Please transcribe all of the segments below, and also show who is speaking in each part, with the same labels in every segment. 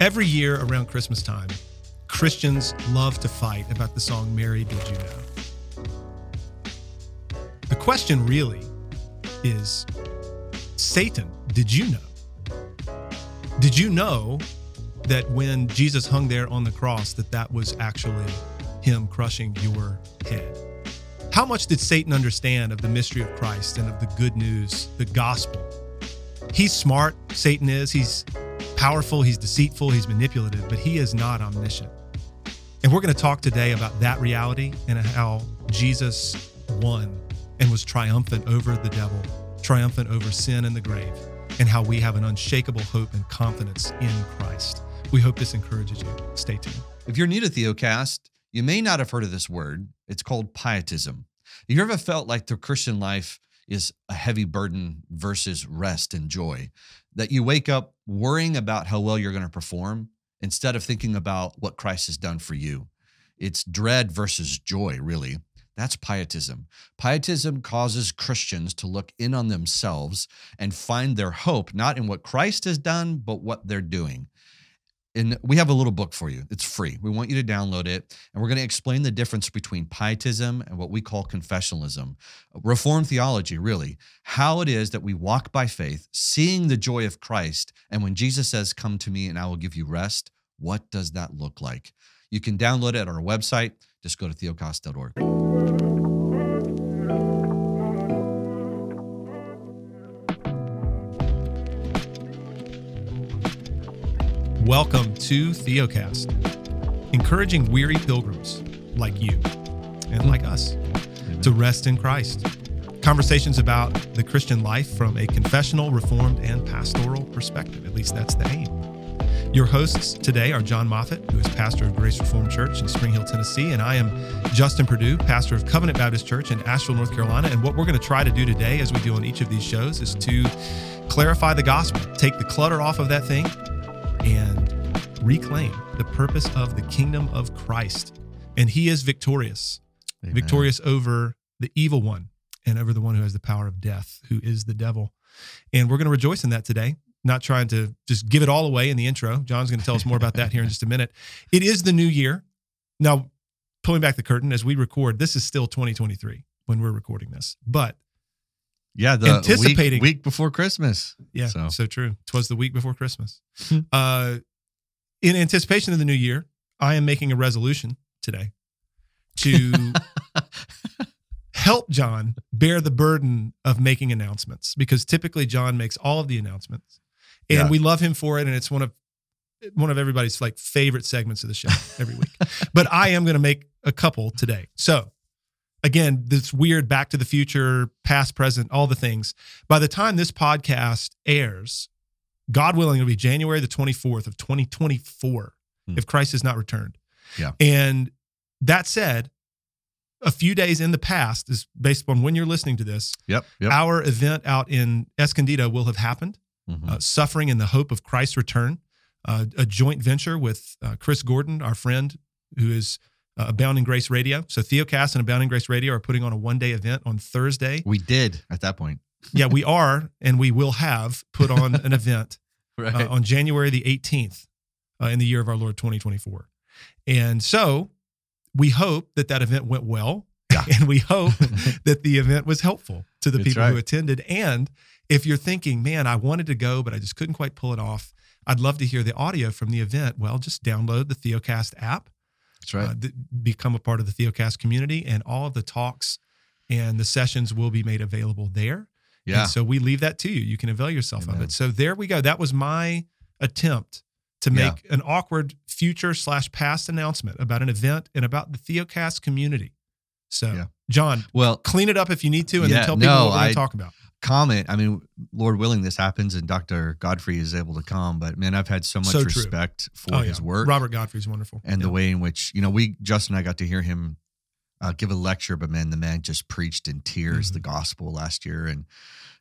Speaker 1: Every year around Christmas time, Christians love to fight about the song Mary Did You Know? The question really is Satan, did you know? Did you know that when Jesus hung there on the cross that that was actually him crushing your head? How much did Satan understand of the mystery of Christ and of the good news, the gospel? He's smart, Satan is. He's powerful, he's deceitful, he's manipulative, but he is not omniscient. And we're going to talk today about that reality and how Jesus won and was triumphant over the devil, triumphant over sin and the grave, and how we have an unshakable hope and confidence in Christ. We hope this encourages you. Stay tuned.
Speaker 2: If you're new to Theocast, you may not have heard of this word. It's called pietism. Have you ever felt like the Christian life is a heavy burden versus rest and joy? That you wake up worrying about how well you're going to perform instead of thinking about what Christ has done for you. It's dread versus joy, really. That's pietism. Pietism causes Christians to look in on themselves and find their hope not in what Christ has done, but what they're doing and we have a little book for you. It's free. We want you to download it. And we're going to explain the difference between pietism and what we call confessionalism, reformed theology, really, how it is that we walk by faith, seeing the joy of Christ. And when Jesus says, Come to me and I will give you rest, what does that look like? You can download it on our website. Just go to theocast.org.
Speaker 1: Welcome to Theocast, encouraging weary pilgrims like you and like us to rest in Christ. Conversations about the Christian life from a confessional, reformed, and pastoral perspective. At least that's the aim. Your hosts today are Jon Moffitt, who is pastor of Grace Reformed Church in Spring Hill, Tennessee, and I am Justin Perdue, pastor of Covenant Baptist Church in Asheville, North Carolina. And what we're going to try to do today, as we do on each of these shows, is to clarify the gospel, take the clutter off of that thing, and reclaim the purpose of the kingdom of Christ. And he is victorious, Amen. victorious over the evil one and over the one who has the power of death, who is the devil. And we're going to rejoice in that today. Not trying to just give it all away in the intro. Jon's going to tell us more about that here in just a minute. It is the new year. Now, pulling back the curtain as we record, this is still 2023 when we're recording this. But
Speaker 2: yeah, the anticipating week, week before Christmas.
Speaker 1: Yeah, so, so true. Twas the week before Christmas. uh, in anticipation of the new year, I am making a resolution today to help Jon bear the burden of making announcements because typically Jon makes all of the announcements, and yeah. we love him for it, and it's one of one of everybody's like favorite segments of the show every week. but I am going to make a couple today. So again, this weird back to the future, past, present, all the things. By the time this podcast airs, God willing, it'll be January the 24th of 2024 hmm. if Christ has not returned.
Speaker 2: Yeah.
Speaker 1: And that said, a few days in the past is based upon when you're listening to this.
Speaker 2: Yep. yep.
Speaker 1: Our event out in Escondido will have happened. Mm-hmm. Uh, suffering in the hope of Christ's return, uh, a joint venture with uh, Chris Gordon, our friend, who is uh, Abounding Grace Radio. So Theocast and Abounding Grace Radio are putting on a one day event on Thursday.
Speaker 2: We did at that point.
Speaker 1: yeah, we are, and we will have put on an event right. uh, on January the 18th uh, in the year of our Lord 2024. And so we hope that that event went well. Yeah. And we hope that the event was helpful to the That's people right. who attended. And if you're thinking, man, I wanted to go, but I just couldn't quite pull it off, I'd love to hear the audio from the event. Well, just download the Theocast app
Speaker 2: that's right. Uh,
Speaker 1: th- become a part of the Theocast community, and all of the talks and the sessions will be made available there.
Speaker 2: Yeah.
Speaker 1: And so we leave that to you. You can avail yourself Amen. of it. So there we go. That was my attempt to make yeah. an awkward future slash past announcement about an event and about the Theocast community. So, yeah. Jon, well, clean it up if you need to, and yeah, then tell people no, what we're going to talk about
Speaker 2: comment. I mean, Lord willing, this happens and Dr. Godfrey is able to come. But man, I've had so much so respect for oh, his
Speaker 1: yeah.
Speaker 2: work.
Speaker 1: Robert Godfrey's wonderful.
Speaker 2: And yeah. the way in which, you know, we, Justin and I got to hear him uh, give a lecture, but man, the man just preached in tears mm-hmm. the gospel last year. And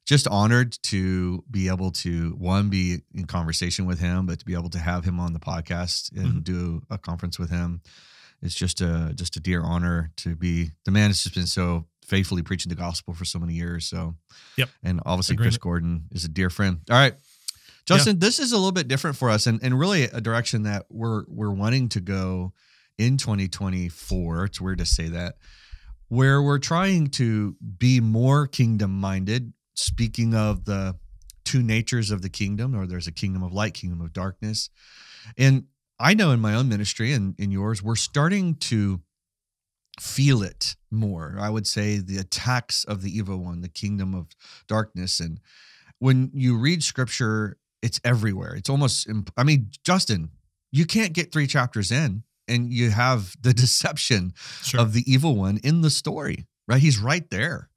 Speaker 2: just honored to be able to, one, be in conversation with him, but to be able to have him on the podcast and mm-hmm. do a conference with him. It's just a just a dear honor to be the man has just been so faithfully preaching the gospel for so many years. So,
Speaker 1: yep.
Speaker 2: And obviously, Agreement. Chris Gordon is a dear friend. All right. Justin, this is a little bit different for us and, and really a direction that we're we're wanting to go in 2024. It's weird to say that, where we're trying to be more kingdom minded, speaking of the two natures of the kingdom, or there's a kingdom of light, kingdom of darkness. And I know in my own ministry and in yours, we're starting to feel it more. I would say the attacks of the evil one, the kingdom of darkness. And when you read scripture, it's everywhere. It's almost, I mean, Justin, you can't get three chapters in and you have the deception
Speaker 1: Sure.
Speaker 2: of the evil one in the story, right? He's right there.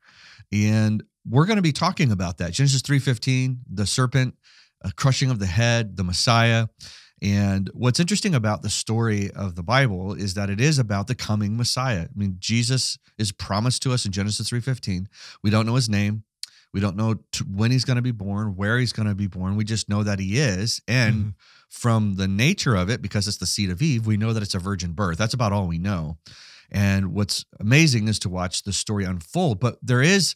Speaker 2: And we're going to be talking about that. Genesis 3:15, the serpent, a crushing of the head, the Messiah. And what's interesting about the story of the Bible is that it is about the coming Messiah. I mean, Jesus is promised to us in Genesis 3:15. We don't know his name. We don't know when he's going to be born, where he's going to be born. We just know that he is. And
Speaker 1: Mhm.
Speaker 2: from the nature of it, because it's the seed of Eve, we know that it's a virgin birth. That's about all we know. And what's amazing is to watch the story unfold. But there is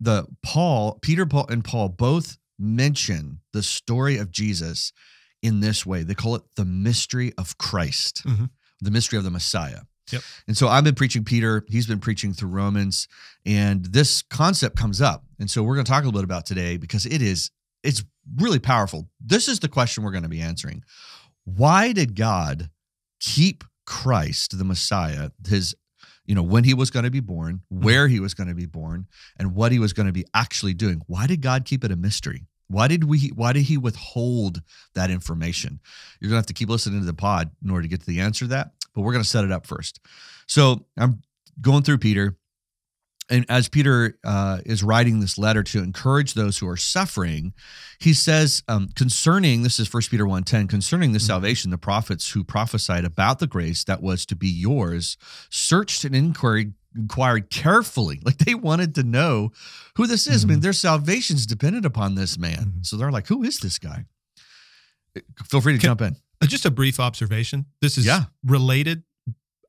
Speaker 2: the Paul, Peter, Paul, and Paul both mention the story of Jesus in this way. They call it the mystery of Christ,
Speaker 1: Mhm.
Speaker 2: the mystery of the Messiah.
Speaker 1: Yep.
Speaker 2: And so I've been preaching Peter, he's been preaching through Romans, and this concept comes up. And so we're going to talk a little bit about today because it is it's really powerful. This is the question we're going to be answering. Why did God keep Christ, the Messiah, his you know, when he was going to be born, where he was going to be born, and what he was going to be actually doing. Why did God keep it a mystery? Why did we why did he withhold that information? You're going to have to keep listening to the pod in order to get to the answer to that, but we're going to set it up first. So, I'm going through Peter and as Peter uh, is writing this letter to encourage those who are suffering, he says um, concerning this is First Peter 1.10, concerning the
Speaker 1: Mhm.
Speaker 2: salvation, the prophets who prophesied about the grace that was to be yours, searched and inquired, inquired carefully. Like they wanted to know who this is. I mean, their salvation's dependent upon this man.
Speaker 1: Mhm.
Speaker 2: So they're like, who is this guy? Feel free to
Speaker 1: Can-
Speaker 2: jump in.
Speaker 1: Uh, Just a brief observation. This is
Speaker 2: Yeah.
Speaker 1: related.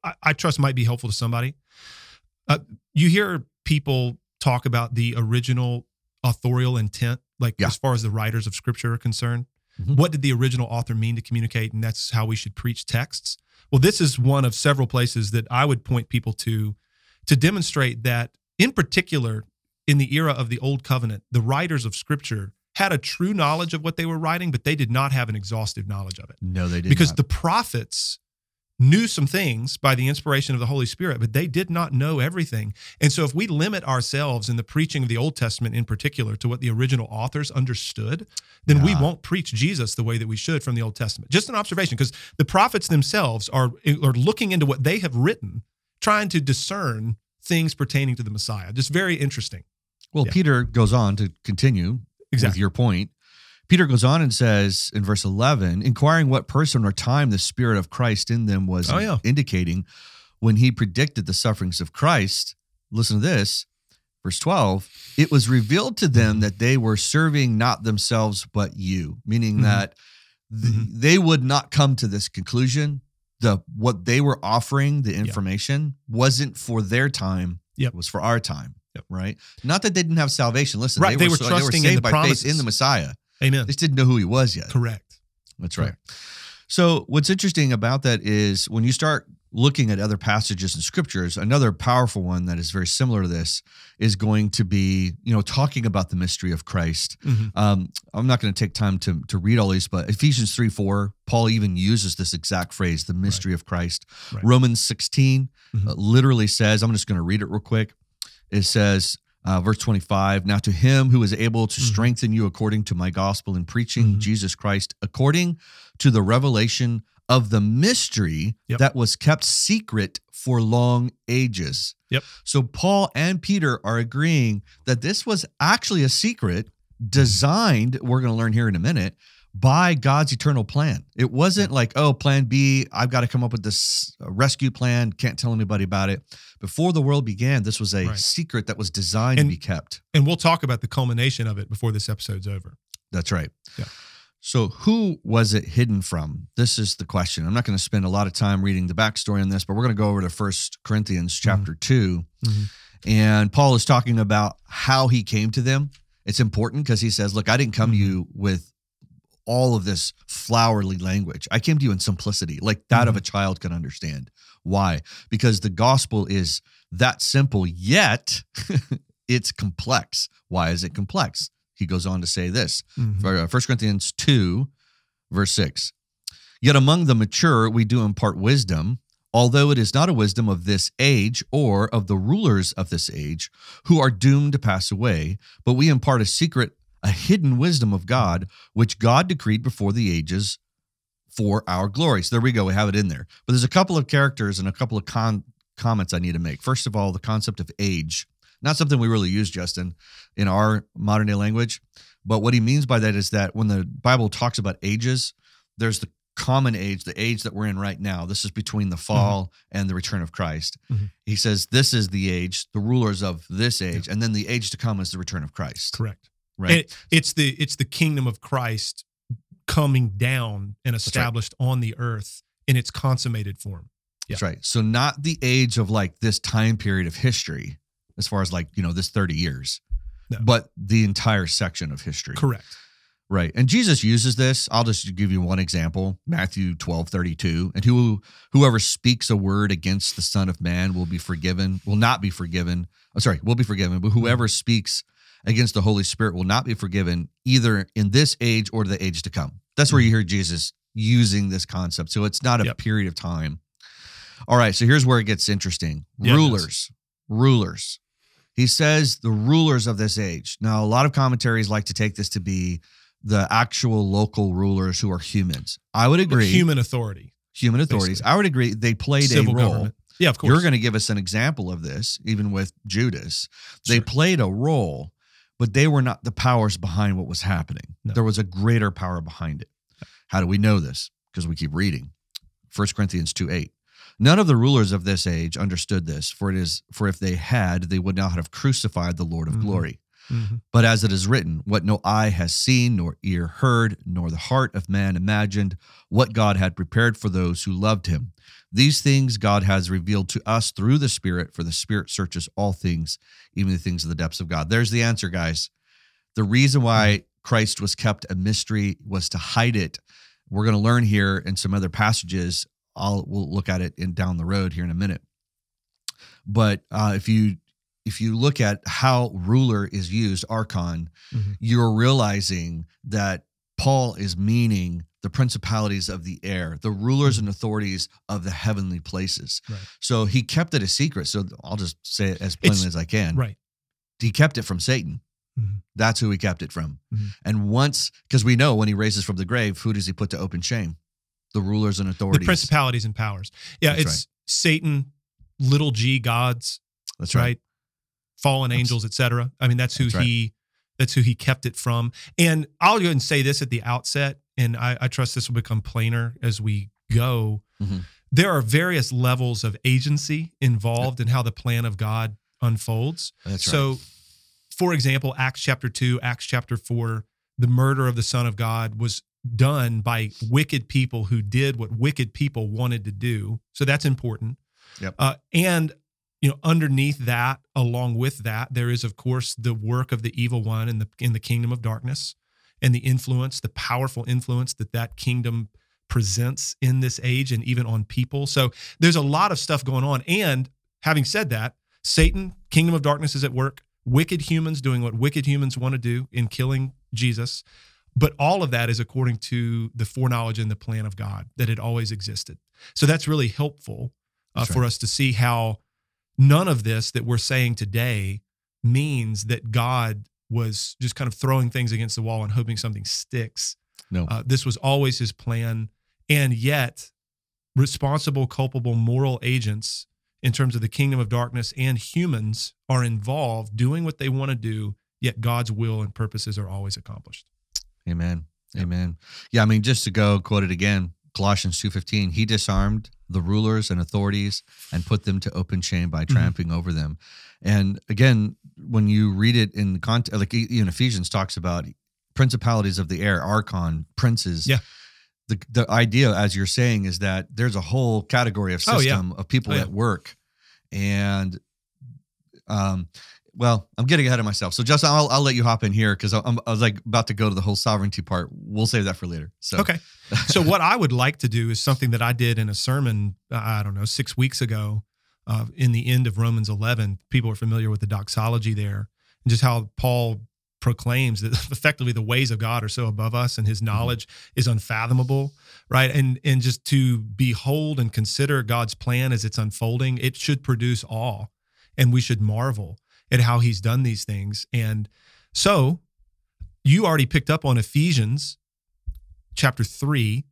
Speaker 1: I, I trust might be helpful to somebody. Uh, you hear people talk about the original authorial intent, like
Speaker 2: Yeah.
Speaker 1: as far as the writers of scripture are concerned.
Speaker 2: Mhm.
Speaker 1: What did the original author mean to communicate? And that's how we should preach texts. Well, this is one of several places that I would point people to to demonstrate that, in particular, in the era of the Old Covenant, the writers of scripture had a true knowledge of what they were writing, but they did not have an exhaustive knowledge of it
Speaker 2: No, they did not.
Speaker 1: because
Speaker 2: not.
Speaker 1: the prophets knew some things by the inspiration of the Holy Spirit, but they did not know everything. And so, if we limit ourselves in the preaching of the Old Testament in particular to what the original authors understood, then we won't preach Jesus the way that we should from the Old Testament. Just an observation, because the prophets themselves are, are looking into what they have written, trying to discern things pertaining to the Messiah. Just very interesting.
Speaker 2: Well,
Speaker 1: Yeah.
Speaker 2: Peter goes on to continue with
Speaker 1: Exactly.
Speaker 2: your point. Peter goes on and says in verse 11, inquiring what person or time the Spirit of Christ in them was
Speaker 1: Oh, yeah.
Speaker 2: indicating when he predicted the sufferings of Christ. Listen to this, verse 12. It was revealed to them that they were serving not themselves, but you, meaning
Speaker 1: Mhm.
Speaker 2: that th-
Speaker 1: Mhm.
Speaker 2: they would not come to this conclusion. The what they were offering, the
Speaker 1: Yeah.
Speaker 2: information, wasn't for their time.
Speaker 1: Yep.
Speaker 2: It was for our time.
Speaker 1: Yep.
Speaker 2: Right. Not that they didn't have salvation. Listen,
Speaker 1: Right, they were
Speaker 2: so-
Speaker 1: trusting in
Speaker 2: saved
Speaker 1: the
Speaker 2: by
Speaker 1: promises.
Speaker 2: faith in the Messiah.
Speaker 1: Amen.
Speaker 2: They just didn't know who he was yet.
Speaker 1: Correct.
Speaker 2: That's right. So what's interesting about that is when you start looking at other passages in scriptures, another powerful one that is very similar to this is going to be, you know, talking about the mystery of Christ.
Speaker 1: Mhm.
Speaker 2: Um, I'm not going to take time to to read all these, but Ephesians 3 4, Paul even uses this exact phrase, the mystery of Christ.
Speaker 1: Right.
Speaker 2: Romans 16
Speaker 1: Mhm.
Speaker 2: uh, literally says, I'm just going to read it real quick. It says, uh, verse 25, now to him who is able to
Speaker 1: Mhm.
Speaker 2: strengthen you according to my gospel in preaching
Speaker 1: Mhm.
Speaker 2: Jesus Christ, according to the revelation of the mystery
Speaker 1: Yep.
Speaker 2: that was kept secret for long ages.
Speaker 1: Yep.
Speaker 2: So Paul and Peter are agreeing that this was actually a secret designed, we're going to learn here in a minute, by God's eternal plan. It wasn't like, oh, plan B, I've got to come up with this uh, rescue plan, can't tell anybody about it. Before the world began, this was a
Speaker 1: Right.
Speaker 2: secret that was designed
Speaker 1: And-
Speaker 2: to be kept.
Speaker 1: And we'll talk about the culmination of it before this episode's over.
Speaker 2: That's right.
Speaker 1: Yeah.
Speaker 2: So, who was it hidden from? This is the question. I'm not going to spend a lot of time reading the backstory on this, but we're going to go over to First Corinthians chapter 2
Speaker 1: Mhm.
Speaker 2: and Paul is talking about how he came to them. It's important because he says, "Look, I didn't come to
Speaker 1: Mhm.
Speaker 2: you with all of this flowery language. I came to you in simplicity, like that of a child can understand. Why? Because the gospel is that simple, yet it's complex. Why is it complex? He goes on to say this
Speaker 1: Mhm.
Speaker 2: uh, 1 Corinthians 2, verse 6. Yet among the mature we do impart wisdom, although it is not a wisdom of this age or of the rulers of this age who are doomed to pass away, but we impart a secret, a hidden wisdom of God, which God decreed before the ages for our glory. So there we go. We have it in there. But there's a couple of characters and a couple of con- comments I need to make. First of all, the concept of age, not something we really use, Justin, in our modern day language. But what he means by that is that when the Bible talks about ages, there's the common age, the age that we're in right now. This is between the fall and the return of Christ.
Speaker 1: Mhm.
Speaker 2: He says, This is the age, the rulers of this age, and then the age to come is the return of Christ.
Speaker 1: Correct.
Speaker 2: Right.
Speaker 1: It- it's the it's the kingdom of Christ coming down and
Speaker 2: right.
Speaker 1: established on the earth in its consummated form.
Speaker 2: That's right. So not the age of like this time period of history, as far as like, you know, this 30 years,
Speaker 1: No.
Speaker 2: but the entire section of history.
Speaker 1: Correct.
Speaker 2: Right. And Jesus uses this. I'll just give you one example. Matthew 12, 32. And who whoever speaks a word against the Son of Man will be forgiven, will not be forgiven. I'm sorry, will be forgiven, but whoever speaks against the Holy Spirit will not be forgiven either in this age or the age to come. That's where you mm-hmm. hear Jesus using this concept. So it's not a
Speaker 1: Yep.
Speaker 2: period of time. All right, so here's where it gets interesting.
Speaker 1: Yeah, it
Speaker 2: rulers, rulers. He says the rulers of this age. Now, a lot of commentaries like to take this to be the actual local rulers who are humans. I would agree.
Speaker 1: Human authority.
Speaker 2: human authorities.
Speaker 1: basically.
Speaker 2: I would agree. They played
Speaker 1: Civil
Speaker 2: a role.
Speaker 1: government. Yeah, of course.
Speaker 2: You're going to give us an example of this, even with Judas. They played a role, but they were not the powers behind what was happening.
Speaker 1: No.
Speaker 2: There was a greater power behind it. How do we know this? Because we keep reading. 1 Corinthians 2 8. None of the rulers of this age understood this, for it is for if they had, they would not have crucified the Lord of
Speaker 1: Mhm.
Speaker 2: glory.
Speaker 1: Mhm.
Speaker 2: But as it is written, what no eye has seen, nor ear heard, nor the heart of man imagined, what God had prepared for those who loved him. These things God has revealed to us through the Spirit, for the Spirit searches all things, even the things of the depths of God. There's the answer, guys. The reason why Christ was kept a mystery was to hide it. We're going to learn here in some other passages. I'll we'll look at it in down the road here in a minute. But uh, if you if you look at how ruler is used, archon,
Speaker 1: Mhm.
Speaker 2: you're realizing that Paul is meaning the principalities of the air, the rulers and authorities of the heavenly places.
Speaker 1: Right.
Speaker 2: So he kept it a secret. So I'll just say it as plainly
Speaker 1: It's-
Speaker 2: as I can.
Speaker 1: Right.
Speaker 2: He kept it from Satan.
Speaker 1: Mhm.
Speaker 2: That's who he kept it from.
Speaker 1: Mhm.
Speaker 2: And once, because we know when he raises from the grave, who does he put to open shame? The rulers and authorities, The
Speaker 1: principalities and powers. Yeah,
Speaker 2: That's
Speaker 1: it's Satan, little g gods,
Speaker 2: That's
Speaker 1: right?
Speaker 2: right.
Speaker 1: Fallen
Speaker 2: That's-
Speaker 1: angels, etc. I mean, that's who
Speaker 2: That's right.
Speaker 1: he that's who he kept it from. And I'll go ahead and say this at the outset, and I, I trust this will become plainer as we go.
Speaker 2: Mhm.
Speaker 1: There are various levels of agency involved in how the plan of God unfolds.
Speaker 2: That's right.
Speaker 1: so, for example, Acts chapter 2, Acts chapter 4, the murder of the Son of God was done by wicked people who did what wicked people wanted to do. So that's important.
Speaker 2: Yep.
Speaker 1: Uh, and you know, underneath that, along with that, there is of course the work of the evil one in the in the kingdom of darkness, and the influence, the powerful influence that that kingdom presents in this age and even on people. So there's a lot of stuff going on. And having said that, Satan, kingdom of darkness is at work, wicked humans doing what wicked humans want to do in killing Jesus. But all of that is according to the foreknowledge and the plan of God that had always existed. So that's really helpful uh, for us to see how none of this that we're saying today means that God was just kind of throwing things against the wall and hoping something sticks.
Speaker 2: No.
Speaker 1: Uh, this was always his plan. And yet, responsible, culpable, moral agents in terms of the kingdom of darkness and humans are involved doing what they want to do, yet God's will and purposes are always accomplished.
Speaker 2: Amen.
Speaker 1: Yep.
Speaker 2: Amen. Yeah, I mean, just to go quote it again, Colossians 2.15, he disarmed the rulers and authorities and put them to open shame by trampling over them. And again, when you read it in context, like even Ephesians talks about principalities of the air, archon, princes.
Speaker 1: Yeah.
Speaker 2: The, the idea, as you're saying, is that there's a whole category of
Speaker 1: Oh, yeah.
Speaker 2: system of people
Speaker 1: Oh, yeah.
Speaker 2: at work. And um, well, I'm getting ahead of myself. So Justin, I'll, I'll let you hop in here because I was like about to go to the whole sovereignty part. We'll save that for later. So
Speaker 1: okay. so what I would like to do is something that I did in a sermon. I don't know six weeks ago, uh, in the end of Romans 11. People are familiar with the doxology there, and just how Paul proclaims that effectively the ways of God are so above us and his mm-hmm. knowledge mm-hmm. is unfathomable, right? And and just to behold and consider God's plan as it's unfolding, it should produce awe and we should marvel at how he's done these things. And so you already picked up on Ephesians chapter 3.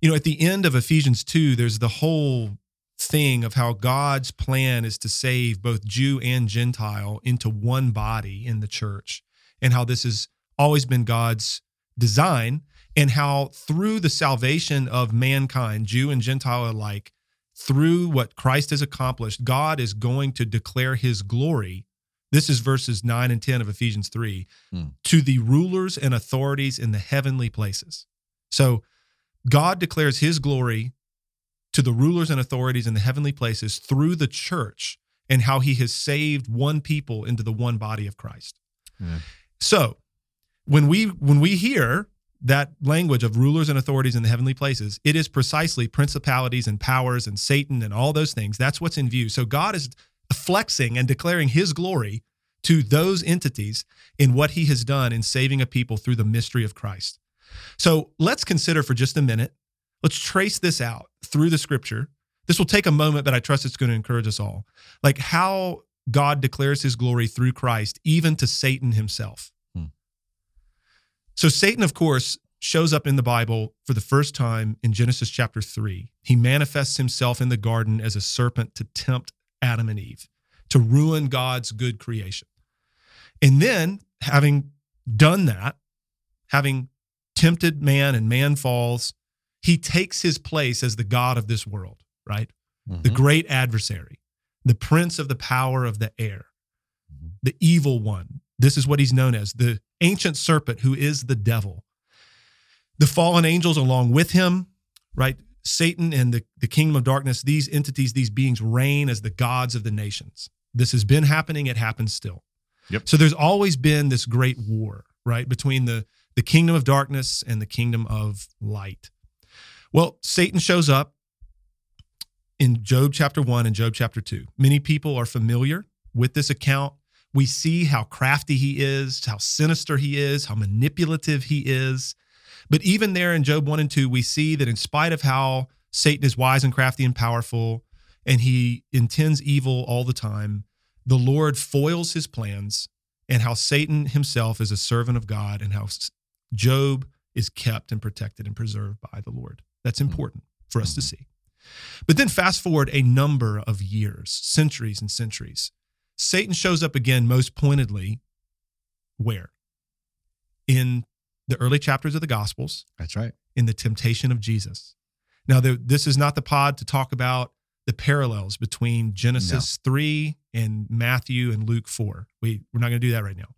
Speaker 1: You know, at the end of Ephesians 2, there's the whole thing of how God's plan is to save both Jew and Gentile into one body in the church, and how this has always been God's design, and how through the salvation of mankind, Jew and Gentile alike, through what Christ has accomplished, God is going to declare his glory this is verses 9 and 10 of Ephesians 3 hmm. to the rulers and authorities in the heavenly places. So God declares his glory to the rulers and authorities in the heavenly places through the church and how he has saved one people into the one body of Christ. So when we when we hear that language of rulers and authorities in the heavenly places, it is precisely principalities and powers and Satan and all those things. That's what's in view. So God is flexing and declaring his glory to those entities in what he has done in saving a people through the mystery of Christ. So let's consider for just a minute, let's trace this out through the scripture. This will take a moment, but I trust it's going to encourage us all. Like how God declares his glory through Christ, even to Satan himself. Hmm. So, Satan, of course, shows up in the Bible for the first time in Genesis chapter 3. He manifests himself in the garden as a serpent to tempt Adam and Eve, to ruin God's good creation. And then, having done that, having tempted man and man falls, he takes his place as the God of this world, right? Mm-hmm. The great adversary, the prince of the power of the air, mm-hmm. the evil one. This is what he's known as the ancient serpent who is the devil. The fallen angels along with him, right? Satan and the, the kingdom of darkness, these entities, these beings reign as the gods of the nations. This has been happening, it happens still. Yep. So there's always been this great war, right, between the, the kingdom of darkness and the kingdom of light. Well, Satan shows up in Job chapter 1 and Job chapter 2. Many people are familiar with this account. We see how crafty he is, how sinister he is, how manipulative he is. But even there in Job 1 and 2, we see that in spite of how Satan is wise and crafty and powerful, and he intends evil all the time, the Lord foils his plans, and how Satan himself is a servant of God, and how Job is kept and protected and preserved by the Lord. That's hmm. important for us to hmm. see. But then fast forward a number of years, centuries and centuries. Satan shows up again most pointedly where? In the early chapters of the Gospels.
Speaker 2: That's right.
Speaker 1: In the temptation of Jesus. Now, the, this is not the pod to talk about the parallels between Genesis no. 3 and Matthew and Luke 4. We, we're not going to do that right now.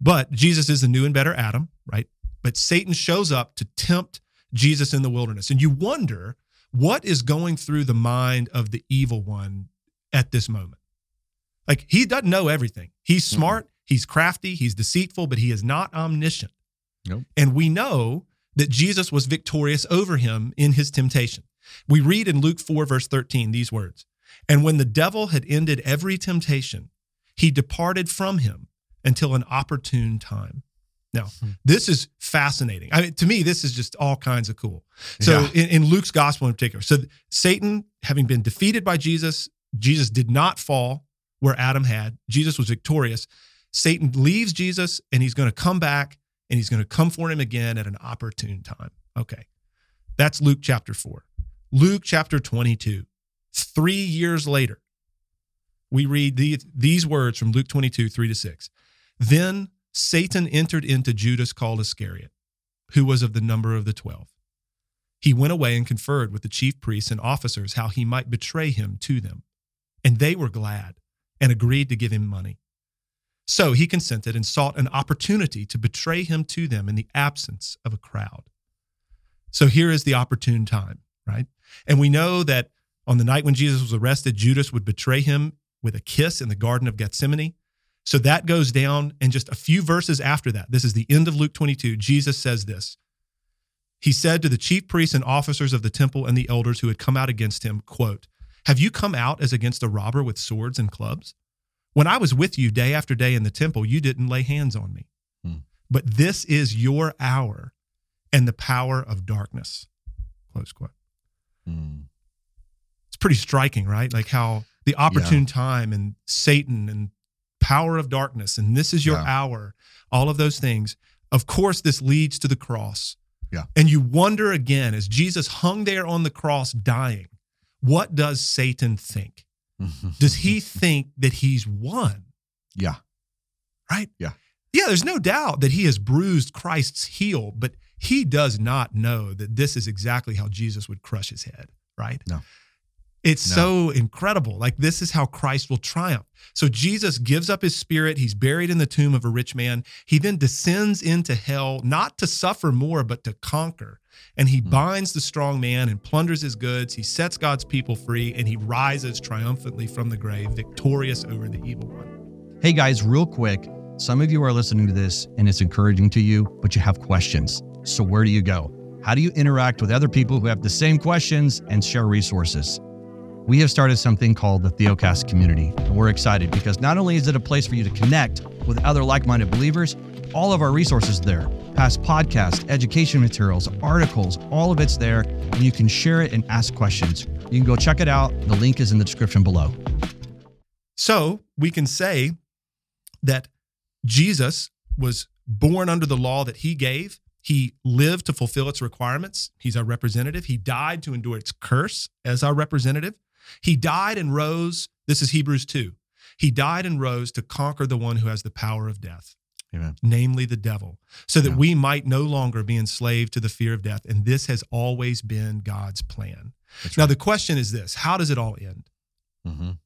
Speaker 1: But Jesus is the new and better Adam, right? But Satan shows up to tempt Jesus in the wilderness. And you wonder what is going through the mind of the evil one at this moment. Like he doesn't know everything. He's smart, mm-hmm. he's crafty, he's deceitful, but he is not omniscient. Nope. And we know that Jesus was victorious over him in his temptation. We read in Luke 4, verse 13, these words And when the devil had ended every temptation, he departed from him until an opportune time. Now, hmm. this is fascinating. I mean, to me, this is just all kinds of cool. So, yeah. in, in Luke's gospel in particular, so Satan, having been defeated by Jesus, Jesus did not fall where Adam had. Jesus was victorious. Satan leaves Jesus and he's going to come back and he's going to come for him again at an opportune time. Okay. That's Luke chapter 4. Luke chapter 22. Three years later, we read the, these words from Luke 22, 3 to 6. Then Satan entered into Judas called Iscariot, who was of the number of the twelve. He went away and conferred with the chief priests and officers how he might betray him to them. And they were glad and agreed to give him money. So he consented and sought an opportunity to betray him to them in the absence of a crowd. So here is the opportune time, right? And we know that on the night when Jesus was arrested, Judas would betray him with a kiss in the Garden of Gethsemane. So that goes down, and just a few verses after that, this is the end of Luke 22. Jesus says this. He said to the chief priests and officers of the temple and the elders who had come out against him, quote, Have you come out as against a robber with swords and clubs? When I was with you day after day in the temple, you didn't lay hands on me.
Speaker 2: Hmm.
Speaker 1: But this is your hour and the power of darkness. Close quote.
Speaker 2: Mm.
Speaker 1: It's pretty striking, right? Like how the opportune time and Satan and power of darkness, and this is your
Speaker 2: Yeah.
Speaker 1: hour, all of those things. Of course, this leads to the cross.
Speaker 2: Yeah.
Speaker 1: And you wonder again, as Jesus hung there on the cross dying, what does Satan think? Does he think that he's won?
Speaker 2: Yeah.
Speaker 1: Right?
Speaker 2: Yeah.
Speaker 1: Yeah, there's no doubt that he has bruised Christ's heel, but he does not know that this is exactly how Jesus would crush his head, right?
Speaker 2: No.
Speaker 1: It's
Speaker 2: No.
Speaker 1: so incredible. Like, this is how Christ will triumph. So, Jesus gives up his spirit. He's buried in the tomb of a rich man. He then descends into hell, not to suffer more, but to conquer. And he
Speaker 2: Hmm.
Speaker 1: binds the strong man and plunders his goods. He sets God's people free, and he rises triumphantly from the grave, victorious over the evil one.
Speaker 3: Hey guys, real quick, some of you are listening to this and it's encouraging to you, but you have questions. So where do you go? How do you interact with other people who have the same questions and share resources? We have started something called the Theocast community, and we're excited because not only is it a place for you to connect with other like-minded believers, all of our resources there. Past podcasts, education materials, articles, all of it's there, and you can share it and ask questions. You can go check it out. The link is in the description below.
Speaker 1: So we can say that Jesus was born under the law that he gave. He lived to fulfill its requirements. He's our representative. He died to endure its curse as our representative. He died and rose. This is Hebrews 2. He died and rose to conquer the one who has the power of death,
Speaker 2: Amen.
Speaker 1: namely the devil, so that
Speaker 2: Yeah.
Speaker 1: we might no longer be enslaved to the fear of death. And this has always been God's plan.
Speaker 2: That's
Speaker 1: Now,
Speaker 2: right.
Speaker 1: the question is this how does it all end?
Speaker 2: Mhm.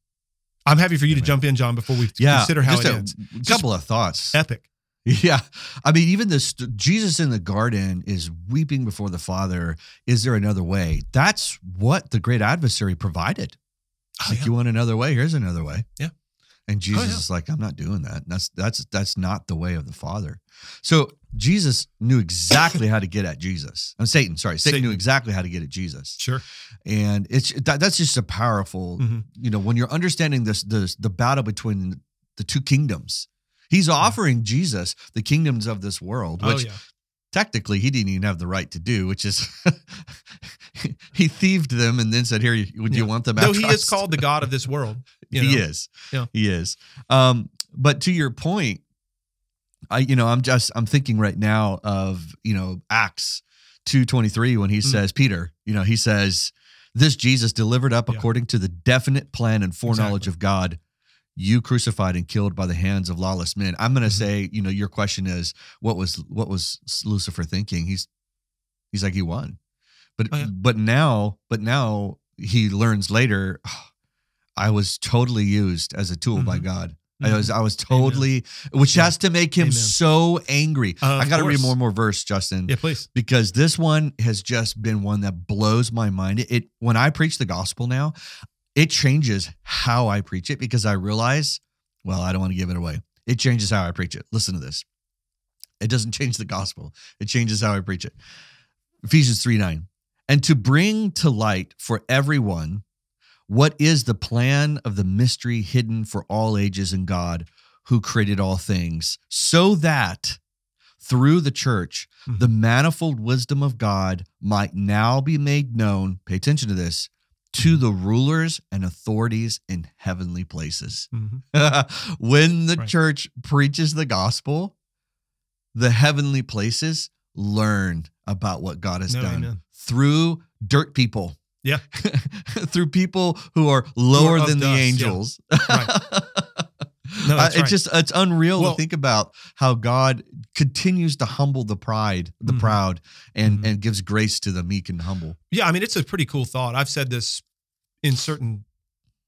Speaker 1: I'm happy for you to jump in, Jon, before we
Speaker 2: Yeah.
Speaker 1: consider how
Speaker 2: just
Speaker 1: it
Speaker 2: a
Speaker 1: ends.
Speaker 2: couple of thoughts.
Speaker 1: Epic.
Speaker 2: Yeah. I mean, even this Jesus in the garden is weeping before the Father. Is there another way? That's what the great adversary provided.
Speaker 1: Oh,
Speaker 2: like,
Speaker 1: yeah.
Speaker 2: you want another way? Here's another way.
Speaker 1: Yeah.
Speaker 2: And Jesus
Speaker 1: yeah.
Speaker 2: is like, I'm not doing that. That's that's that's not the way of the Father. So Jesus knew exactly how to get at Jesus. I'm Satan, sorry. Satan,
Speaker 1: Satan.
Speaker 2: knew exactly how to get at Jesus.
Speaker 1: Sure.
Speaker 2: And it's that, that's just a powerful,
Speaker 1: Mhm.
Speaker 2: you know, when you're understanding this this the battle between the two kingdoms. He's offering Jesus the kingdoms of this world,
Speaker 1: Oh
Speaker 2: which
Speaker 1: yeah.
Speaker 2: technically he didn't even have the right to do, which is he thieved them and then said, "Here, you- would you
Speaker 1: Yeah.
Speaker 2: want them?"
Speaker 1: Though he is called the God of this world. you
Speaker 2: he is.
Speaker 1: Yeah.
Speaker 2: He is. Um, but to your point, I you know, I'm just I'm thinking right now of, you know, Acts 223 when he
Speaker 1: Mm.
Speaker 2: says, Peter, you know, he says, This Jesus delivered up
Speaker 1: Yeah.
Speaker 2: according to the definite plan and foreknowledge
Speaker 1: Exactly.
Speaker 2: of God, you crucified and killed by the hands of lawless men. I'm gonna
Speaker 1: Mhm.
Speaker 2: say, you know, your question is what was what was Lucifer thinking? He's he's like he won. But
Speaker 1: Oh, yeah.
Speaker 2: but now, but now he learns later, "Oh, I was totally used as a tool by
Speaker 1: Mhm.
Speaker 2: God. I was I was
Speaker 1: Amen.
Speaker 2: totally, which
Speaker 1: Yeah.
Speaker 2: has to make him
Speaker 1: Amen.
Speaker 2: so angry.
Speaker 1: Uh,
Speaker 2: I got to read more and more verse, Justin,
Speaker 1: Yeah, please.
Speaker 2: because this one has just been one that blows my mind. It, it when I preach the gospel now, it changes how I preach it because I realize, well, I don't want to give it away. It changes how I preach it. Listen to this. It doesn't change the gospel. It changes how I preach it. Ephesians 3 9. And to bring to light for everyone what is the plan of the mystery hidden for all ages in God who created all things, so that through the church,
Speaker 1: Mhm.
Speaker 2: the manifold wisdom of God might now be made known. Pay attention to this to the rulers and authorities in heavenly places.
Speaker 1: Mhm.
Speaker 2: when the
Speaker 1: Right.
Speaker 2: church preaches the gospel, the heavenly places learn about what God has
Speaker 1: No,
Speaker 2: done
Speaker 1: amen.
Speaker 2: through dirt people.
Speaker 1: Yeah.
Speaker 2: through people who are lower
Speaker 1: of
Speaker 2: than the
Speaker 1: dust, yeah.
Speaker 2: angels.
Speaker 1: No,
Speaker 2: Uh, it's
Speaker 1: right.
Speaker 2: just it's unreal
Speaker 1: Well-
Speaker 2: to think about how God continues to humble the pride, the
Speaker 1: Mhm.
Speaker 2: proud, and
Speaker 1: Mhm.
Speaker 2: and gives grace to the meek and humble.
Speaker 1: Yeah, I mean, it's a pretty cool thought. I've said this in certain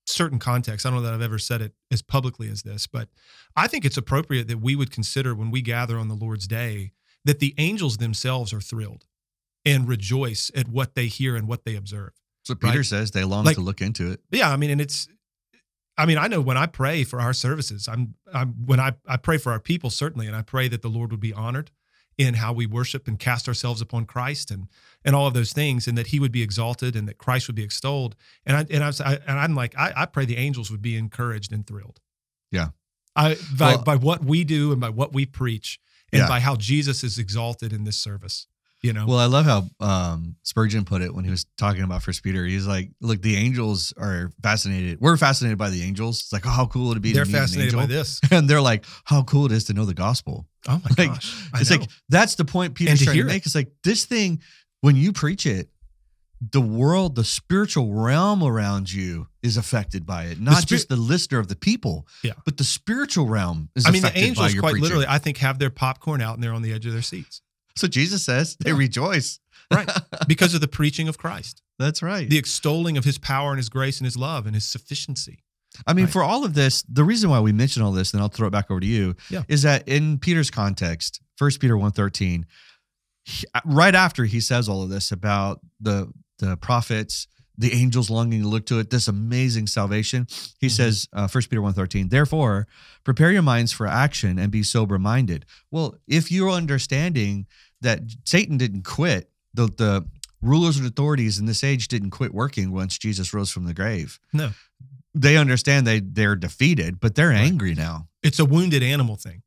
Speaker 1: certain contexts. I don't know that I've ever said it as publicly as this, but I think it's appropriate that we would consider when we gather on the Lord's day that the angels themselves are thrilled and rejoice at what they hear and what they observe.
Speaker 2: So Peter
Speaker 1: Right.
Speaker 2: says they long
Speaker 1: Like-
Speaker 2: to look into it.
Speaker 1: Yeah, I mean, and it's I mean, I know when I pray for our services, I'm, I'm when I, I pray for our people, certainly, and I pray that the Lord would be honored in how we worship and cast ourselves upon Christ and and all of those things, and that He would be exalted and that Christ would be extolled. And I and I and I'm like I, I pray the angels would be encouraged and thrilled.
Speaker 2: Yeah.
Speaker 1: I by,
Speaker 2: Well-
Speaker 1: by what we do and by what we preach and
Speaker 2: Yeah.
Speaker 1: by how Jesus is exalted in this service. You know,
Speaker 2: Well, I love how um, Spurgeon put it when he was talking about First Peter. He's like, "Look, the angels are fascinated. We're fascinated by the angels. It's like, oh, how cool it'd it be?
Speaker 1: they're
Speaker 2: meet an
Speaker 1: fascinated by this.
Speaker 2: and they're like, how cool it is to know the gospel.
Speaker 1: Oh my
Speaker 2: Like,
Speaker 1: gosh, I
Speaker 2: It's
Speaker 1: know.
Speaker 2: like that's the point Peter's
Speaker 1: to
Speaker 2: trying to
Speaker 1: hear it.
Speaker 2: make. It's like this thing when you preach it, the world, the spiritual realm around you is affected by it. Not
Speaker 1: spir-
Speaker 2: just the listener of the people,
Speaker 1: Yeah.
Speaker 2: but the spiritual realm is
Speaker 1: I mean, the angels quite
Speaker 2: preaching.
Speaker 1: literally, I think, have their popcorn out and they're on the edge of their seats,
Speaker 2: So Jesus says they
Speaker 1: Yeah.
Speaker 2: rejoice.
Speaker 1: right? because of the preaching of Christ,
Speaker 2: That's right.
Speaker 1: the extolling of His power and His grace and His love and His sufficiency.
Speaker 2: I mean,
Speaker 1: Right.
Speaker 2: for all of this, the reason why we mention all this, then I'll throw it back over to you,
Speaker 1: Yeah.
Speaker 2: is that in Peter's context, First Peter 1.13, he- uh, right after he says all of this about the the prophets, the angels longing to look to it, this amazing salvation, he
Speaker 1: Mhm.
Speaker 2: says, uh, 1 Peter 1.13, therefore, prepare your minds for action and be sober-minded. Well, if you're understanding that Satan didn't quit, the, the rulers and authorities in this age didn't quit working once Jesus rose from the grave
Speaker 1: No,
Speaker 2: they understand they they're defeated, but they're
Speaker 1: Right.
Speaker 2: angry now.
Speaker 1: it's a wounded animal thing.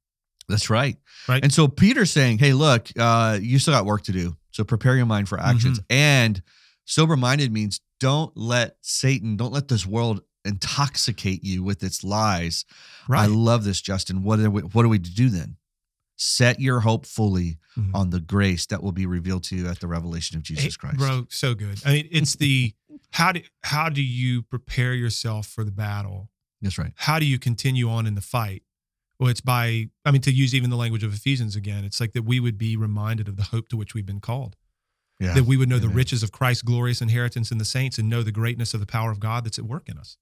Speaker 2: That's right.
Speaker 1: Right.
Speaker 2: And so Peter's saying, "Hey, look, uh, you still got work to do. So prepare your mind for actions."
Speaker 1: Mm-hmm.
Speaker 2: And sober-minded means don't let Satan, don't let this world intoxicate you with its lies. I love this, Justin. What are we, what are we to do then? Set your hope fully
Speaker 1: Mhm.
Speaker 2: on the grace that will be revealed to you at the revelation of Jesus
Speaker 1: Hey,
Speaker 2: Christ.
Speaker 1: bro, so good. I mean, it's the how do how do you prepare yourself for the battle?
Speaker 2: That's right.
Speaker 1: How do you continue on in the fight? Well, it's by I mean, to use even the language of Ephesians again, it's like that we would be reminded of the hope to which we've been called.
Speaker 2: Yeah.
Speaker 1: that we would know the
Speaker 2: mm-hmm.
Speaker 1: riches of Christ's glorious inheritance in the saints and know the greatness of the power of God that's at work in us.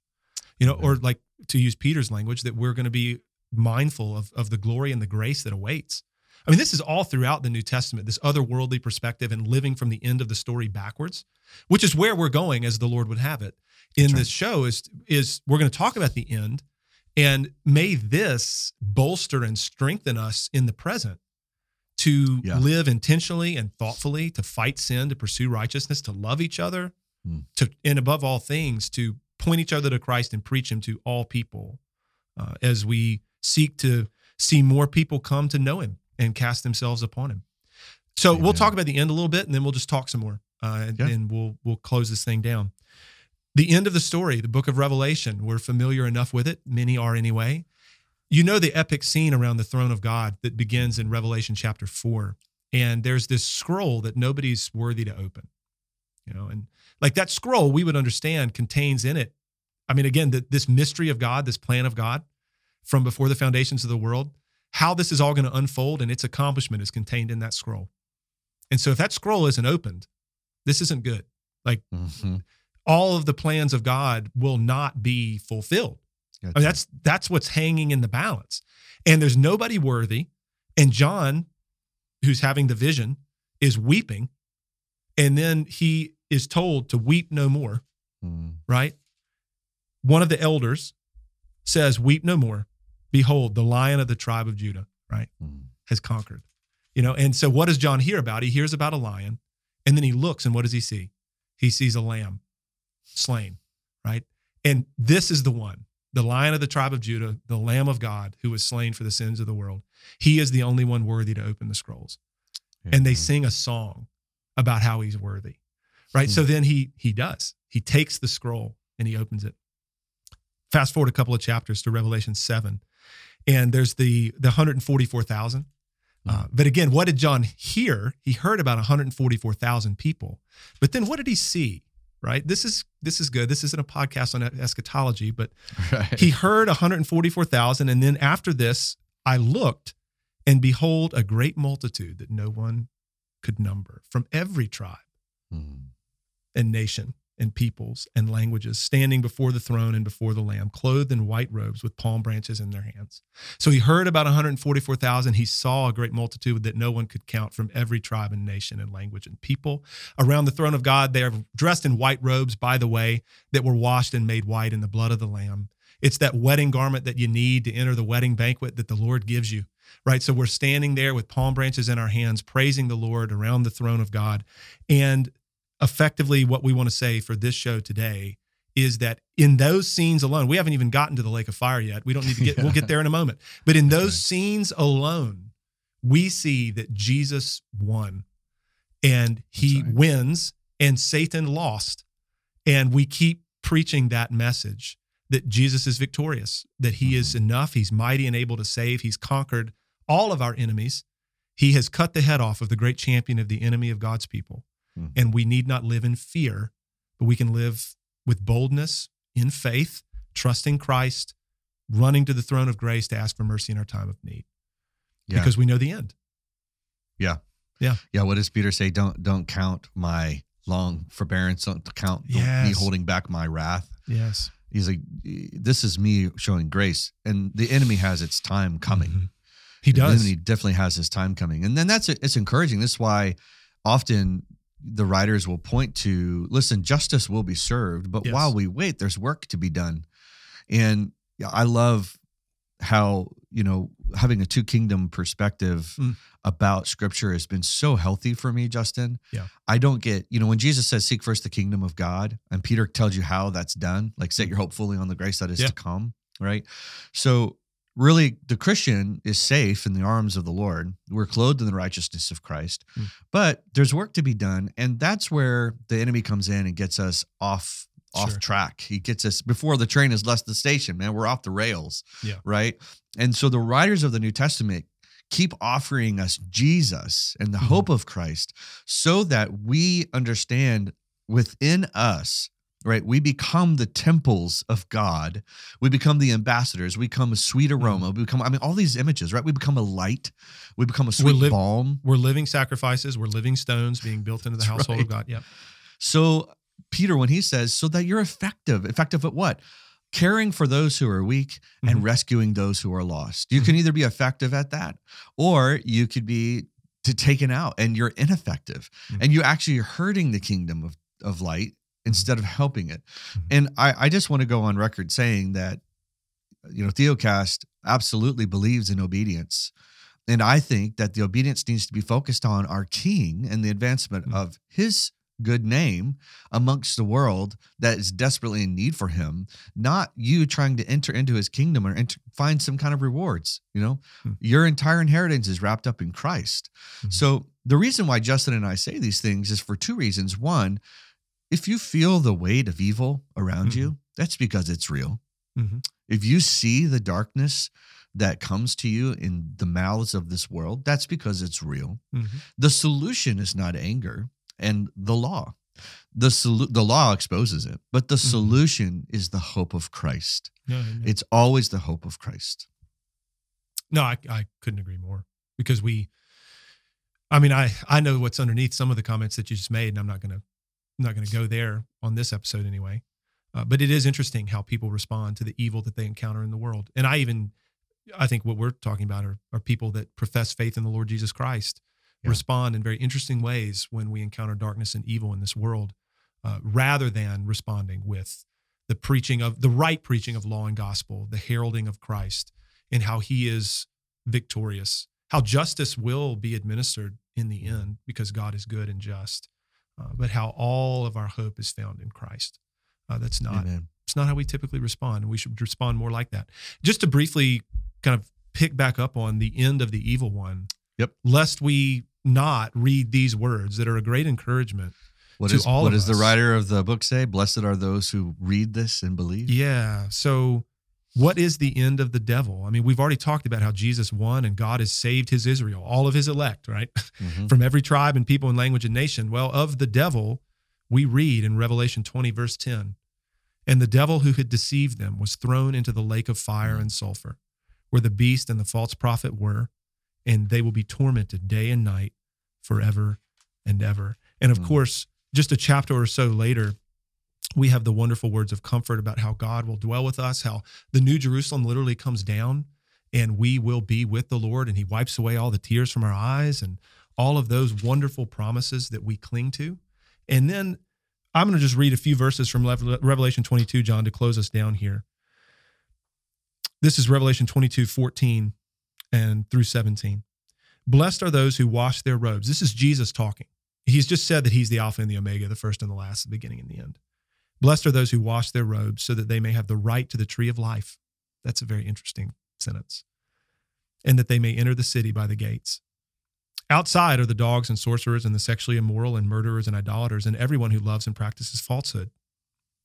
Speaker 1: You know, mm-hmm. or like to use Peter's language, that we're going to be mindful of, of the glory and the grace that awaits. I mean, this is all throughout the New Testament, this otherworldly perspective and living from the end of the story backwards, which is where we're going as the Lord would have it. In
Speaker 2: right.
Speaker 1: this show is is we're going to talk about the end and may this bolster and strengthen us in the present to
Speaker 2: Yeah.
Speaker 1: live intentionally and thoughtfully, to fight sin, to pursue righteousness, to love each other,
Speaker 2: Hmm.
Speaker 1: to and above all things, to point each other to Christ and preach Him to all people, uh, as we seek to see more people come to know Him and cast themselves upon Him. So we'll talk about the end a little bit, and then we'll just talk some more, uh, and,
Speaker 2: Yeah.
Speaker 1: and we'll we'll close this thing down. The end of the story, the book of Revelation. We're familiar enough with it. Many are anyway. You know the epic scene around the throne of God that begins in Revelation chapter four. And there's this scroll that nobody's worthy to open. You know, and like that scroll, we would understand contains in it. I mean, again, that this mystery of God, this plan of God from before the foundations of the world, how this is all going to unfold and its accomplishment is contained in that scroll. And so if that scroll isn't opened, this isn't good.
Speaker 2: Mhm.
Speaker 1: All of the plans of God will not be fulfilled. I mean, that's that's what's hanging in the balance. And there's nobody worthy. And John, who's having the vision, is weeping. And then he is told to weep no more,
Speaker 2: Mm.
Speaker 1: right? One of the elders says, Weep no more. Behold, the lion of the tribe of Judah, right,
Speaker 2: Mm.
Speaker 1: has conquered. You know, and so what does John hear about? He hears about a lion, and then he looks, and what does he see? He sees a lamb slain, right? And this is the one, the lion of the tribe of Judah, the lamb of God who was slain for the sins of the world. He is the only one worthy to open the scrolls. And they sing a song about how he's worthy. Right? So then he he does. He takes the scroll and he opens it. Fast forward a couple of chapters to Revelation 7. And there's the the 144,000. Uh, but again, what did John hear? He heard about 144,000 people. But then what did he see? Right? This is this is good. This isn't a podcast on eschatology, but
Speaker 2: Right.
Speaker 1: he heard 144,000 and then after this I looked and behold a great multitude that no one could number from every tribe
Speaker 2: Mm.
Speaker 1: and nation and peoples and languages standing before the throne and before the lamb clothed in white robes with palm branches in their hands so he heard about 144,000 he saw a great multitude that no one could count from every tribe and nation and language and people around the throne of God they are dressed in white robes by the way that were washed and made white in the blood of the lamb It's that wedding garment that you need to enter the wedding banquet that the Lord gives you, right? So we're standing there with palm branches in our hands, praising the Lord around the throne of God. And effectively, what we want to say for this show today is that in those scenes alone, we haven't even gotten to the lake of fire yet. We don't need to get, we'll get there in a moment. But in those
Speaker 2: right.
Speaker 1: scenes alone, we see that Jesus won and he
Speaker 2: right.
Speaker 1: wins and Satan lost. And we keep preaching that message that Jesus is victorious, that he is
Speaker 2: Mhm.
Speaker 1: enough, he's mighty and able to save, he's conquered all of our enemies. He has cut the head off of the great champion of the enemy of God's people.
Speaker 2: Mhm.
Speaker 1: And we need not live in fear, but we can live with boldness, in faith, trusting Christ, running to the throne of grace to ask for mercy in our time of need
Speaker 2: Yeah.
Speaker 1: because we know the end.
Speaker 2: Yeah, Yeah. Yeah. what does Peter say? Don't don't count my long forbearance. Don't count don't- me holding back my wrath.
Speaker 1: Yes.
Speaker 2: He's like, this is me showing grace, and the enemy has its time coming.
Speaker 1: Mhm. He
Speaker 2: The
Speaker 1: does.
Speaker 2: enemy definitely has his time coming, and then that's it's encouraging. This is why often the writers will point to, listen, justice will be served, but
Speaker 1: Yes.
Speaker 2: while we wait, there's work to be done. And I love how you know having a two kingdom perspective
Speaker 1: Mm.
Speaker 2: about scripture has been so healthy for me justin
Speaker 1: Yeah.
Speaker 2: i don't get you know when jesus says seek first the kingdom of god and peter tells you how that's done like set your hope fully on the grace that is
Speaker 1: Yeah.
Speaker 2: to come right so really the christian is safe in the arms of the lord we're clothed in the righteousness of christ
Speaker 1: Mm.
Speaker 2: but there's work to be done and that's where the enemy comes in and gets us off off
Speaker 1: Sure.
Speaker 2: track he gets us before the train has left the station man we're off the rails
Speaker 1: Yeah.
Speaker 2: right and so the writers of the new testament keep offering us jesus and the
Speaker 1: Mhm.
Speaker 2: hope of christ so that we understand within us right we become the temples of god we become the ambassadors we become a sweet
Speaker 1: Mm-hmm.
Speaker 2: aroma we become i mean all these images right we become a light we become a sweet
Speaker 1: liv-
Speaker 2: balm
Speaker 1: We're living sacrifices. We're living stones being built into the
Speaker 2: That's
Speaker 1: household
Speaker 2: right.
Speaker 1: of God. Yeah.
Speaker 2: So Peter, when he says, so that you're effective, effective at what? Caring for those who are weak and
Speaker 1: Mhm.
Speaker 2: rescuing those who are lost. You
Speaker 1: Mm-hmm.
Speaker 2: can either be effective at that or you could be to taken out and you're ineffective
Speaker 1: Mhm.
Speaker 2: and you actually are hurting the kingdom of, of light instead of helping it.
Speaker 1: Mhm.
Speaker 2: And I, I just want to go on record saying that, you know, Theocast absolutely believes in obedience. And I think that the obedience needs to be focused on our king and the advancement
Speaker 1: Mhm.
Speaker 2: of his good name amongst the world that is desperately in need for him, not you trying to enter into his kingdom or enter, find some kind of rewards. You know,
Speaker 1: Mhm.
Speaker 2: your entire inheritance is wrapped up in Christ.
Speaker 1: Mhm.
Speaker 2: So the reason why Justin and I say these things is for two reasons. One, if you feel the weight of evil around you, that's because it's real.
Speaker 1: Mhm.
Speaker 2: If you see the darkness that comes to you in the mouths of this world, that's because it's real.
Speaker 1: Mhm.
Speaker 2: The solution is not anger and the law. The the law exposes it, but the
Speaker 1: Mhm.
Speaker 2: solution is the hope of Christ.
Speaker 1: No, no,
Speaker 2: It's always the hope of Christ.
Speaker 1: no, I, I couldn't agree more because we, I mean, I, I know what's underneath some of the comments that you just made, and I'm not going to, I'm not going to go there on this episode anyway. Uh, but it is interesting how people respond to the evil that they encounter in the world. And I even, I think what we're talking about are, are people that profess faith in the Lord Jesus Christ
Speaker 2: Yeah.
Speaker 1: respond in very interesting ways when we encounter darkness and evil in this world, uh, rather than responding with the preaching of the right preaching of law and gospel, the heralding of Christ, and how he is victorious, how justice will be administered in the end because God is good and just, uh, but how all of our hope is found in Christ. Uh, that's not
Speaker 2: Amen.
Speaker 1: it's not how we typically respond, and we should respond more like that. Just to briefly kind of pick back up on the end of the evil one.
Speaker 2: Yep.
Speaker 1: Lest we not read these words that are a great encouragement.
Speaker 2: What
Speaker 1: To
Speaker 2: is
Speaker 1: all
Speaker 2: what does the writer of the book say? Blessed are those who read this and believe.
Speaker 1: Yeah. So, what is the end of the devil? I mean, we've already talked about how Jesus won and God has saved his Israel, all of his elect, right?
Speaker 2: Mhm.
Speaker 1: From every tribe and people and language and nation. Well, of the devil, we read in Revelation 20, verse 10 And the devil who had deceived them was thrown into the lake of fire and sulfur, where the beast and the false prophet were, and they will be tormented day and night forever and ever. And of
Speaker 2: Mm.
Speaker 1: course, just a chapter or so later, we have the wonderful words of comfort about how God will dwell with us, how the new Jerusalem literally comes down and we will be with the Lord and he wipes away all the tears from our eyes and all of those wonderful promises that we cling to. And then I'm going to just read a few verses from Revelation 22, Jon, to close us down here. This is Revelation 22 14 and through 17. Blessed are those who wash their robes. This is Jesus talking. He's just said that he's the Alpha and the Omega, the first and the last, the beginning and the end. Blessed are those who wash their robes so that they may have the right to the tree of life. That's a very interesting sentence. And that they may enter the city by the gates. Outside are the dogs and sorcerers and the sexually immoral and murderers and idolaters and everyone who loves and practices falsehood.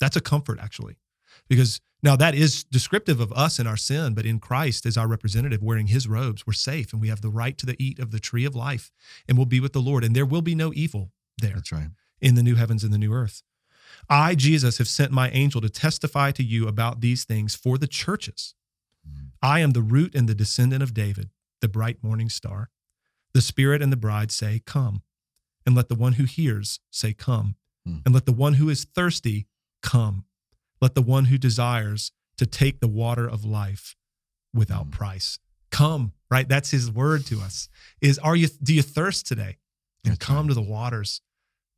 Speaker 1: That's a comfort, actually, because now that is descriptive of us and our sin, but in Christ as our representative wearing his robes, we're safe and we have the right to the eat of the tree of life and we'll be with the Lord. And there will be no evil there
Speaker 2: That's right.
Speaker 1: in the new heavens and the new earth. I, Jesus, have sent my angel to testify to you about these things for the churches. I am the root and the descendant of David, the bright morning star. The Spirit and the bride say, Come. And let the one who hears say, Come.
Speaker 2: Hmm.
Speaker 1: And let the one who is thirsty come. Let the one who desires to take the water of life without
Speaker 2: Hmm.
Speaker 1: price come. Right? That's his word to us. Is are you do you thirst today? And
Speaker 2: That's
Speaker 1: come
Speaker 2: right.
Speaker 1: to the waters.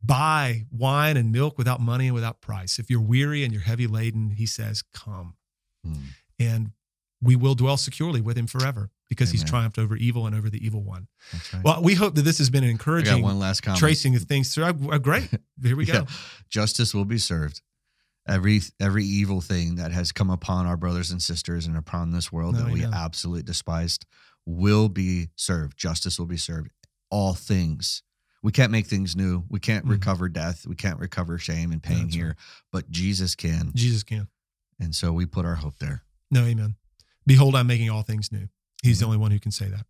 Speaker 1: Buy wine and milk without money and without price. If you're weary and you're heavy laden, he says, Come.
Speaker 2: Mm.
Speaker 1: And we will dwell securely with him forever because he's triumphed over evil and over the evil one.
Speaker 2: Right.
Speaker 1: Well, we hope that this has been encouraging
Speaker 2: one last comment.
Speaker 1: tracing of things through. Uh, great. Here we go.
Speaker 2: Yeah. Justice will be served. Every every evil thing that has come upon our brothers and sisters and upon this world
Speaker 1: No,
Speaker 2: that we
Speaker 1: amen.
Speaker 2: absolutely despised will be served. Justice will be served. All things. We can't make things new. We can't
Speaker 1: Mhm.
Speaker 2: recover death. We can't recover shame and pain
Speaker 1: That's
Speaker 2: here,
Speaker 1: right.
Speaker 2: but Jesus can.
Speaker 1: Jesus can.
Speaker 2: And so we put our hope there.
Speaker 1: No, amen. Behold, I'm making all things new. He's the only one who can say that.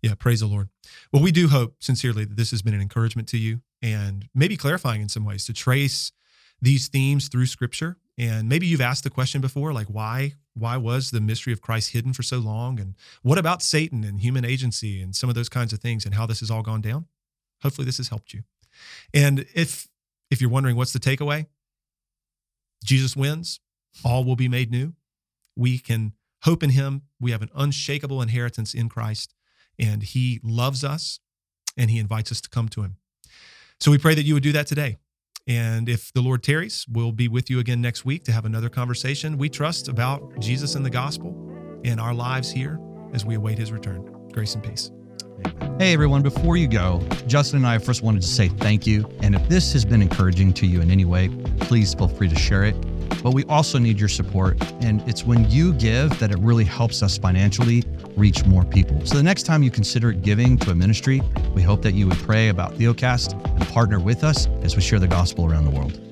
Speaker 1: Yeah, praise the Lord. Well, we do hope sincerely that this has been an encouragement to you and maybe clarifying in some ways to trace these themes through scripture. And maybe you've asked the question before, like, why? Why was the mystery of Christ hidden for so long? And what about Satan and human agency and some of those kinds of things and how this has all gone down? Hopefully this has helped you. And if if you're wondering what's the takeaway, Jesus wins, all will be made new. We can hope in him. We have an unshakable inheritance in Christ, and he loves us and he invites us to come to him. So we pray that you would do that today. And if the Lord tarries, we'll be with you again next week to have another conversation. We trust about Jesus and the gospel and our lives here as we await his return. Grace and peace.
Speaker 3: Hey everyone, before you go, Justin and I first wanted to say thank you. And if this has been encouraging to you in any way, please feel free to share it. But we also need your support. And it's when you give that it really helps us financially reach more people. So the next time you consider giving to a ministry, we hope that you would pray about Theocast and partner with us as we share the gospel around the world.